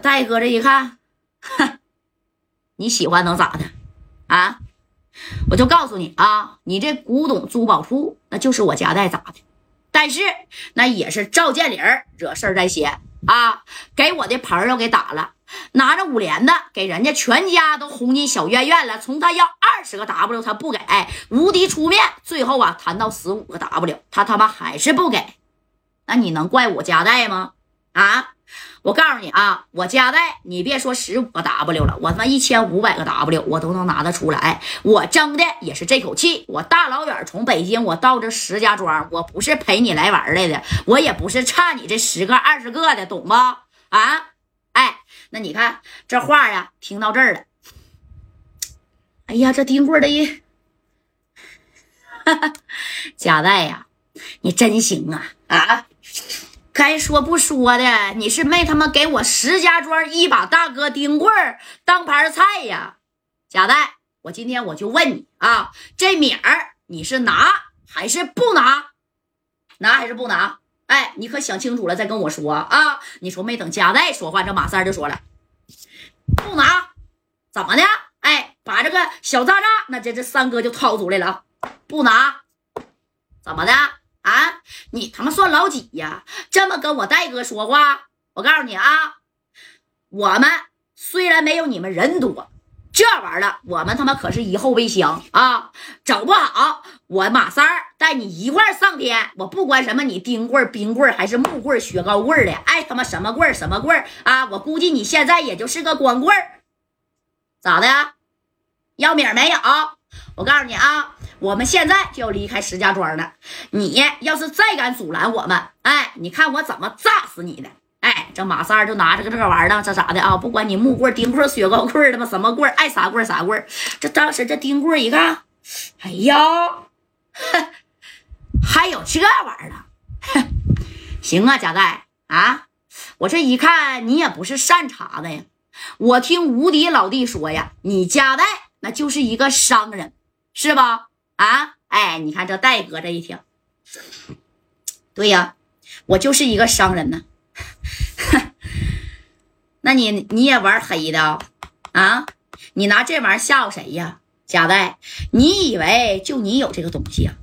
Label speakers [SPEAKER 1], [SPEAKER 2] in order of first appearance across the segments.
[SPEAKER 1] 戴哥这一看，哼，你喜欢能咋的啊？我就告诉你啊，你这古董珠宝铺那就是我家代咋的？但是那也是赵建林惹事儿在先啊，给我的朋友给打了，拿着五连的给人家全家都轰进小院院了。从他要二十个 W 他不给，无敌出面，最后啊谈到十五个 W，他他妈还是不给。那你能怪我家代吗？啊？我告诉你啊，我家代，你别说十五个 W 了，我他妈一千五百个 W 我都能拿得出来。我争的也是这口气。我大老远从北京我到这石家庄，我不是陪你来玩来的，我也不是差你这十个二十个的，懂不？啊？哎，那你看这话呀，听到这儿了。哎呀，这丁贵的一，贾代呀，你真行啊啊！该说不说的，你是没他妈给我石家庄一把大哥丁棍当盘菜呀，贾代，我今天我就问你啊，这米儿你是拿还是不拿？拿还是不拿？哎，你可想清楚了再跟我说啊！你说没等贾代说话，这马三就说了，不拿，怎么的？哎，把这个小渣渣，那这这三哥就掏出来了啊，不拿，怎么的？啊，你他妈算老几呀？这么跟我戴哥说话？我告诉你啊，我们虽然没有你们人多，这玩意儿我们他妈可是一后备箱啊！整不好，我马三儿带你一块上天，我不管什么，你丁棍、冰棍还是木棍、雪糕棍的，爱他妈什么棍儿什么棍儿啊！我估计你现在也就是个光棍儿咋的？要米没有？我告诉你啊。我们现在就要离开石家庄了，你要是再敢阻拦我们，哎，你看我怎么炸死你的！哎，这马三就拿着个这个玩意儿，这咋的啊？不管你木棍、钉棍、雪糕棍，他妈什么棍，爱啥棍啥棍。这当时这钉棍一看，哎呀，还有这玩意儿呢！行啊，贾代啊，我这一看你也不是善茬子呀。我听无敌老弟说呀，你家代那就是一个商人，是吧？啊，哎，你看这戴哥这一听，对呀，我就是一个商人呢。那你你也玩黑的啊？你拿这玩意儿吓唬谁呀？贾代，你以为就你有这个东西啊？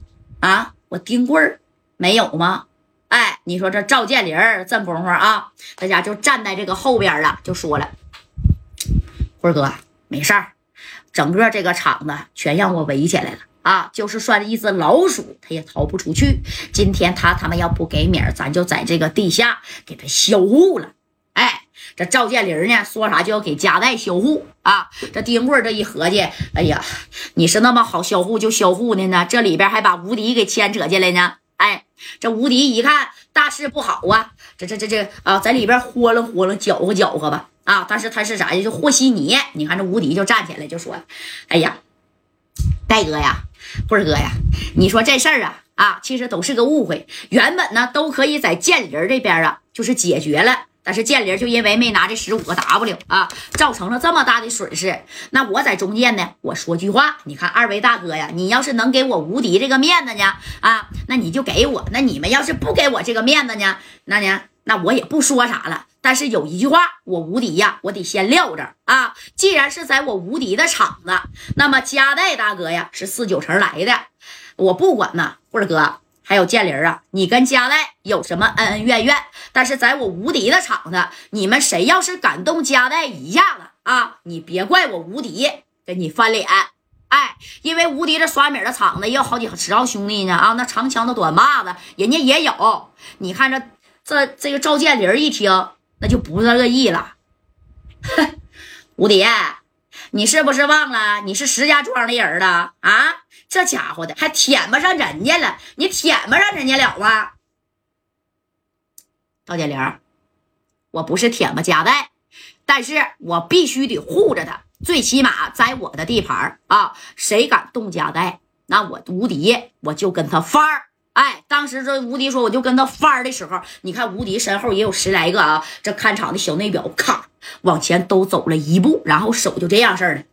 [SPEAKER 1] 啊，我丁贵儿没有吗？哎，你说这赵建林这功夫啊，大家就站在这个后边了，就说了，辉哥没事儿，整个这个场子全让我围起来了。啊，就是算一只老鼠，它也逃不出去。今天他他妈要不给米儿，咱就在这个地下给他销户了。哎，这赵建林呢，说啥就要给家代销户啊。这丁贵这一合计，哎呀，你是那么好销户就销户的呢？这里边还把无敌给牵扯进来呢。哎，这无敌一看大事不好啊，这这这这啊，在里边豁楞豁楞搅和搅和吧。啊，但是他是啥呀？就和稀泥。你看这无敌就站起来就说：“哎呀，戴哥呀。”辉哥呀，你说这事儿啊啊，其实都是个误会。原本呢都可以在建林这边啊，就是解决了。但是建林就因为没拿这十五个 W 啊，造成了这么大的损失。那我在中间呢，我说句话，你看二位大哥呀，你要是能给我无敌这个面子呢啊，那你就给我。那你们要是不给我这个面子呢，那呢，那我也不说啥了。但是有一句话，我无敌呀，我得先撂着啊！既然是在我无敌的场子，那么加代大哥呀是四九城来的，我不管呐，或者哥还有建林啊，你跟加代有什么恩恩怨怨？但是在我无敌的场子，你们谁要是敢动加代一下子啊，你别怪我无敌跟你翻脸！哎，因为无敌这刷米的场子也有好几十号兄弟呢啊，那长枪的短把子人家也有。你看这这这个赵建林一听。那就不是乐意了，哼，吴迪，你是不是忘了你是石家庄的人了啊？这家伙的还舔不上人家了，你舔不上人家了啊？赵建玲，我不是舔吧家代，但是我必须得护着他，最起码在我的地盘啊，谁敢动家代，那我无敌我就跟他翻儿。哎，当时这吴迪说，我就跟他翻的时候，你看吴迪身后也有十来个啊，这看场的小内表，咔往前都走了一步，然后手就这样式儿的，